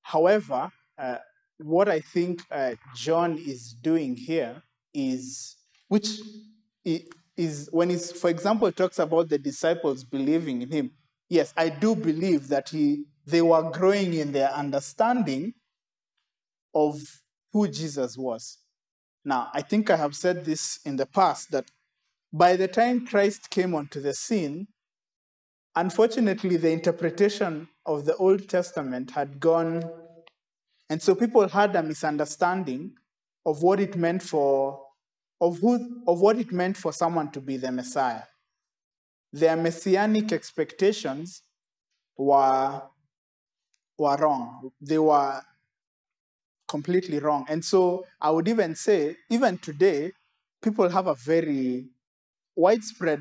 However, uh, what I think uh, John is doing here is, which is when he's, for example, talks about the disciples believing in him. Yes, I do believe that he they were growing in their understanding of who Jesus was. Now, I think I have said this in the past that by the time Christ came onto the scene, unfortunately, the interpretation of the Old Testament had gone, and so people had a misunderstanding of what it meant for of who of what it meant for someone to be the Messiah. Their messianic expectations were were wrong. They were completely wrong. And so I would even say, even today, people have a very widespread,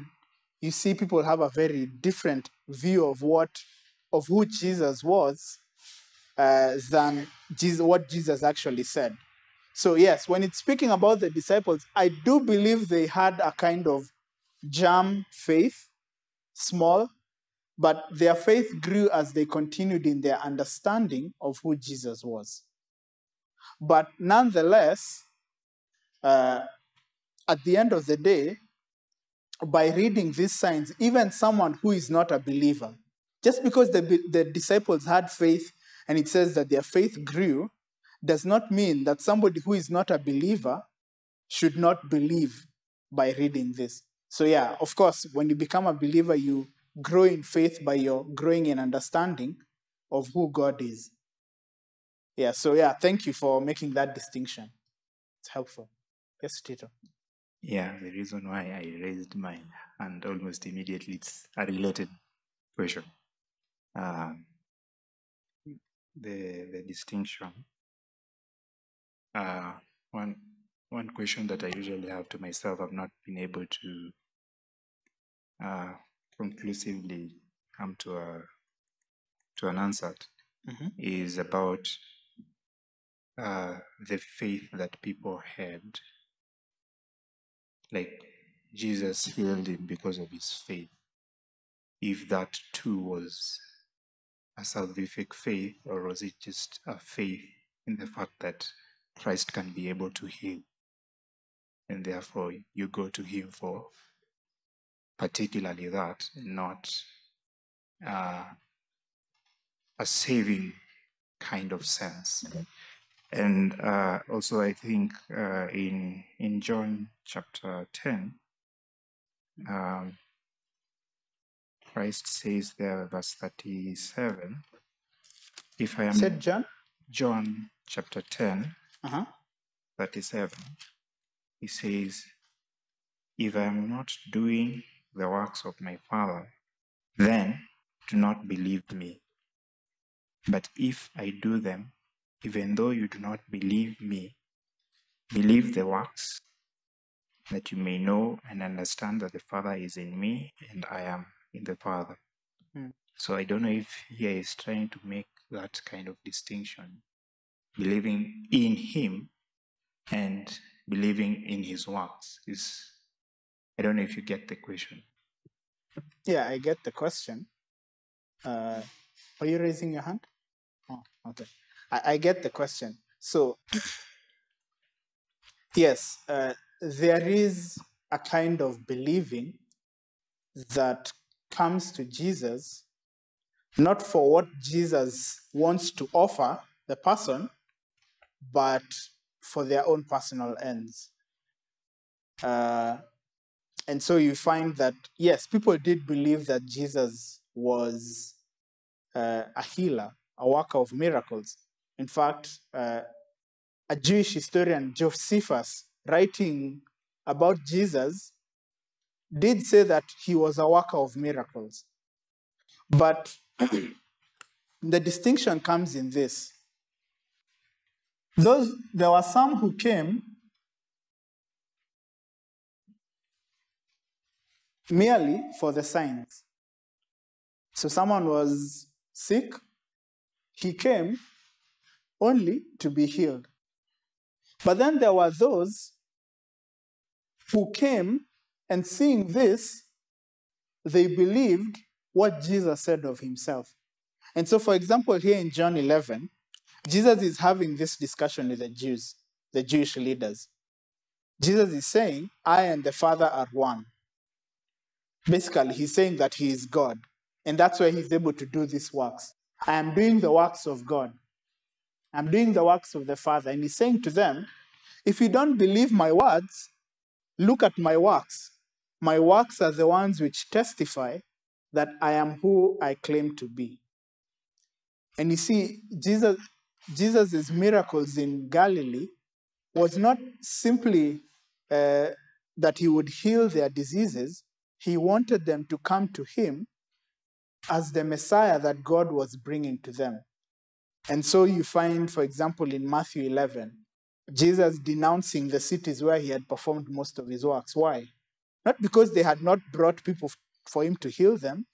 you see, people have a very different view of what, of who Jesus was uh, than Jesus, what Jesus actually said. So, yes, when it's speaking about the disciples, I do believe they had a kind of jam faith, small, but their faith grew as they continued in their understanding of who Jesus was. But nonetheless, uh, at the end of the day, by reading these signs, even someone who is not a believer, just because the, the disciples had faith and it says that their faith grew, does not mean that somebody who is not a believer should not believe by reading this. So, yeah, of course, when you become a believer, you grow in faith by your growing in understanding of who God is. Yeah, so yeah, thank you for making that distinction. It's helpful. Yes, Tito. Yeah, the reason why I raised my hand almost immediately, it's a related question. Um, the the distinction. Uh, one one question that I usually have to myself, I've not been able to uh, conclusively come to a to an answer Mhm. is about uh, the faith that people had like Jesus healed him because of his faith, if that too was a salvific faith, or was it just a faith in the fact that Christ can be able to heal? And therefore, you go to him for particularly that, and not uh, a saving kind of sense. And uh, also, I think uh, in in John chapter ten, um, Christ says there, verse thirty-seven, "If I am Said John. John chapter 10, Uh-huh. 37, he says, If I am not doing the works of my Father, then do not believe me. But if I do them, even though you do not believe me, believe the works, that you may know and understand that the Father is in me and I am in the Father. Hmm. So I don't know if here is trying to make that kind of distinction, believing in Him and believing in His works. Is I don't know if you get the question. Yeah, I get the question. Uh, are you raising your hand? Oh, okay. I, I get the question. So, yes, uh, there is a kind of believing that comes to Jesus, not for what Jesus wants to offer the person, but for their own personal ends. Uh, and so you find that, yes, people did believe that Jesus was uh, a healer, a worker of miracles. In fact, uh, a Jewish historian, Josephus, writing about Jesus, did say that he was a worker of miracles. But the distinction comes in this. Those, there were some who came merely for the signs. So someone was sick, he came only to be healed. But then there were those who came and seeing this, they believed what Jesus said of himself. And so, for example, here in John 11, Jesus is having this discussion with the Jews, the Jewish leaders. Jesus is saying, I and the Father are one. Basically, he's saying that he is God. And that's why he's able to do these works. I am doing the works of God. I'm doing the works of the Father. And he's saying to them, if you don't believe my words, look at my works. My works are the ones which testify that I am who I claim to be. And you see, Jesus, Jesus' miracles in Galilee was not simply uh, that he would heal their diseases, he wanted them to come to him as the Messiah that God was bringing to them. And so you find, for example, in Matthew 11, Jesus denouncing the cities where he had performed most of his works. Why? Not because they had not brought people for him to heal them,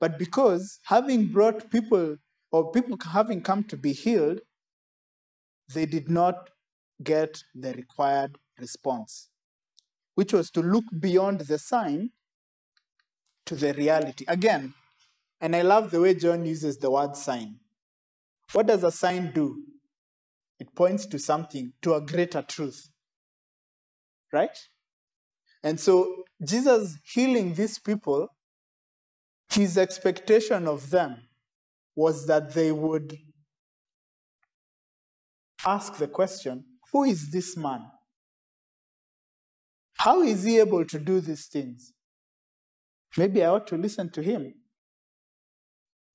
but because having brought people or people having come to be healed, they did not get the required response, which was to look beyond the sign to the reality. Again, and I love the way John uses the word sign. What does a sign do? It points to something, to a greater truth. Right? And so, Jesus healing these people, his expectation of them was that they would ask the question who is this man? How is he able to do these things? Maybe I ought to listen to him.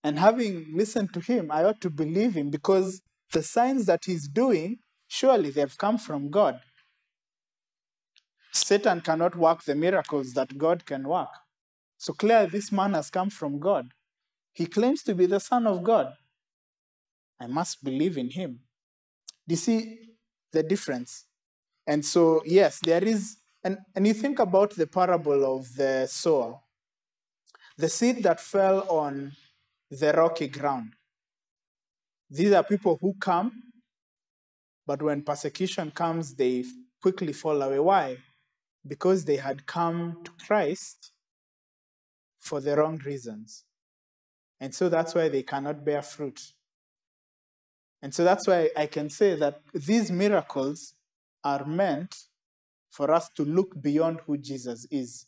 And having listened to him, I ought to believe him because the signs that he's doing, surely they've come from God. Satan cannot work the miracles that God can work. So clearly, this man has come from God. He claims to be the Son of God. I must believe in him. Do you see the difference? And so, yes, there is, and, and you think about the parable of the sower. The seed that fell on the rocky ground. These are people who come, but when persecution comes, they quickly fall away. Why? because they had come to Christ for the wrong reasons. And so that's why they cannot bear fruit. And so that's why I can say that these miracles are meant for us to look beyond who Jesus is.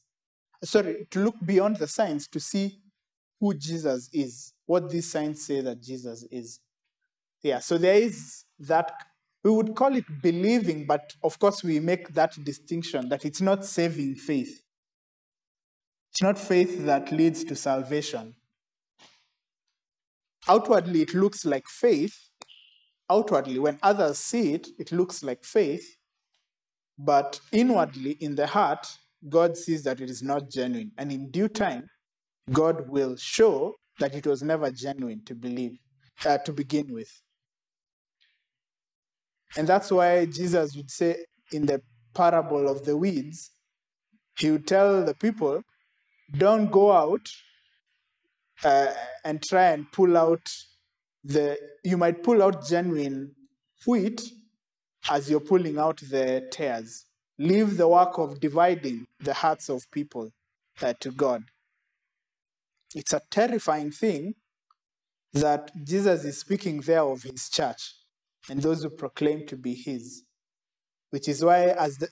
Sorry, to look beyond the signs to see who Jesus is, what these signs say that Jesus is. Yeah, so there is that, we would call it believing, but of course we make that distinction that it's not saving faith. It's not faith that leads to salvation. Outwardly, it looks like faith. Outwardly, when others see it, it looks like faith. But inwardly, in the heart, God sees that it is not genuine. And in due time, God will show that it was never genuine to believe, uh, to begin with. And that's why Jesus would say in the parable of the weeds, he would tell the people, don't go out uh, and try and pull out the, you might pull out genuine wheat as you're pulling out the tares. Leave the work of dividing the hearts of people uh, to God. It's a terrifying thing that Jesus is speaking there of his church and those who proclaim to be his. Which is why, as, the,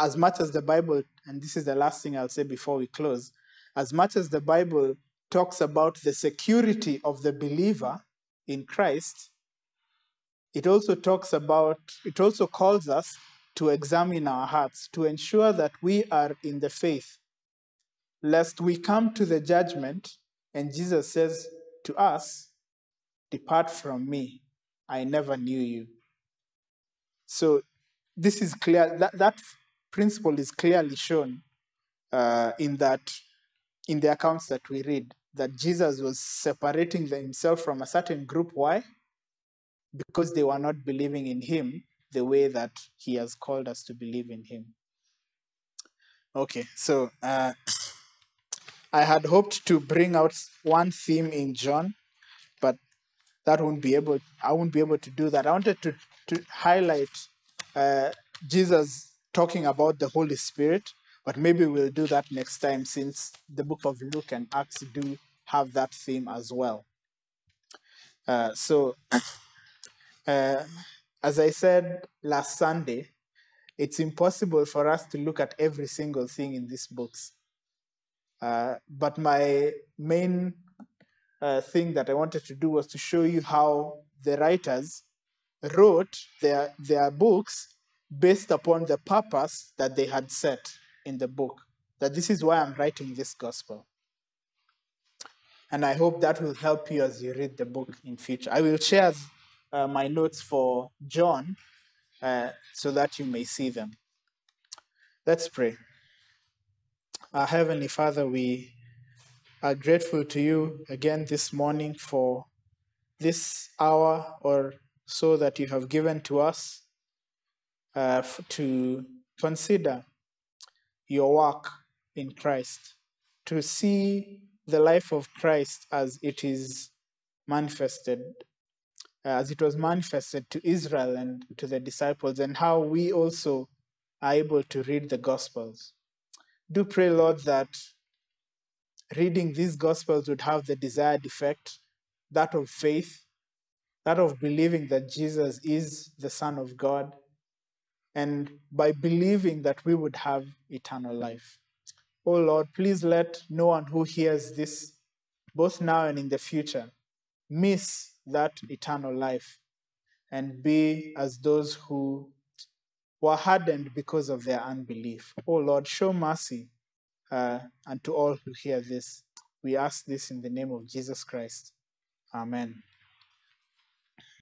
as much as the Bible, and this is the last thing I'll say before we close, as much as the Bible talks about the security of the believer in Christ, it also talks about, it also calls us to examine our hearts, to ensure that we are in the faith, lest we come to the judgment and Jesus says to us, Depart from me, I never knew you. So this is clear, that, that principle is clearly shown uh, in that, in the accounts that we read, that Jesus was separating himself from a certain group. Why? Because they were not believing in him the way that he has called us to believe in him. Okay, so uh, I had hoped to bring out one theme in John, but that won't be able. I won't be able to do that. I wanted to to highlight uh, Jesus talking about the Holy Spirit, but maybe we'll do that next time since the book of Luke and Acts do have that theme as well. Uh, so, uh, as I said last Sunday, it's impossible for us to look at every single thing in these books. Uh, but my main uh, thing that I wanted to do was to show you how the writers wrote their, their books based upon the purpose that they had set in the book. That this is why I'm writing this gospel. And I hope that will help you as you read the book in future. I will share uh, my notes for John uh, so that you may see them. Let's pray. Our Heavenly Father, we are grateful to you again this morning for this hour or so that you have given to us uh, to consider your work in Christ, to see the life of Christ as it is manifested, Uh, as it was manifested to Israel and to the disciples, and how we also are able to read the Gospels. Do pray, Lord, that reading these Gospels would have the desired effect, that of faith, that of believing that Jesus is the Son of God, and by believing that we would have eternal life. Oh Lord, please let no one who hears this, both now and in the future, miss that eternal life and be as those who were hardened because of their unbelief. Oh Lord, show mercy uh, and to all who hear this. We ask this in the name of Jesus Christ. Amen.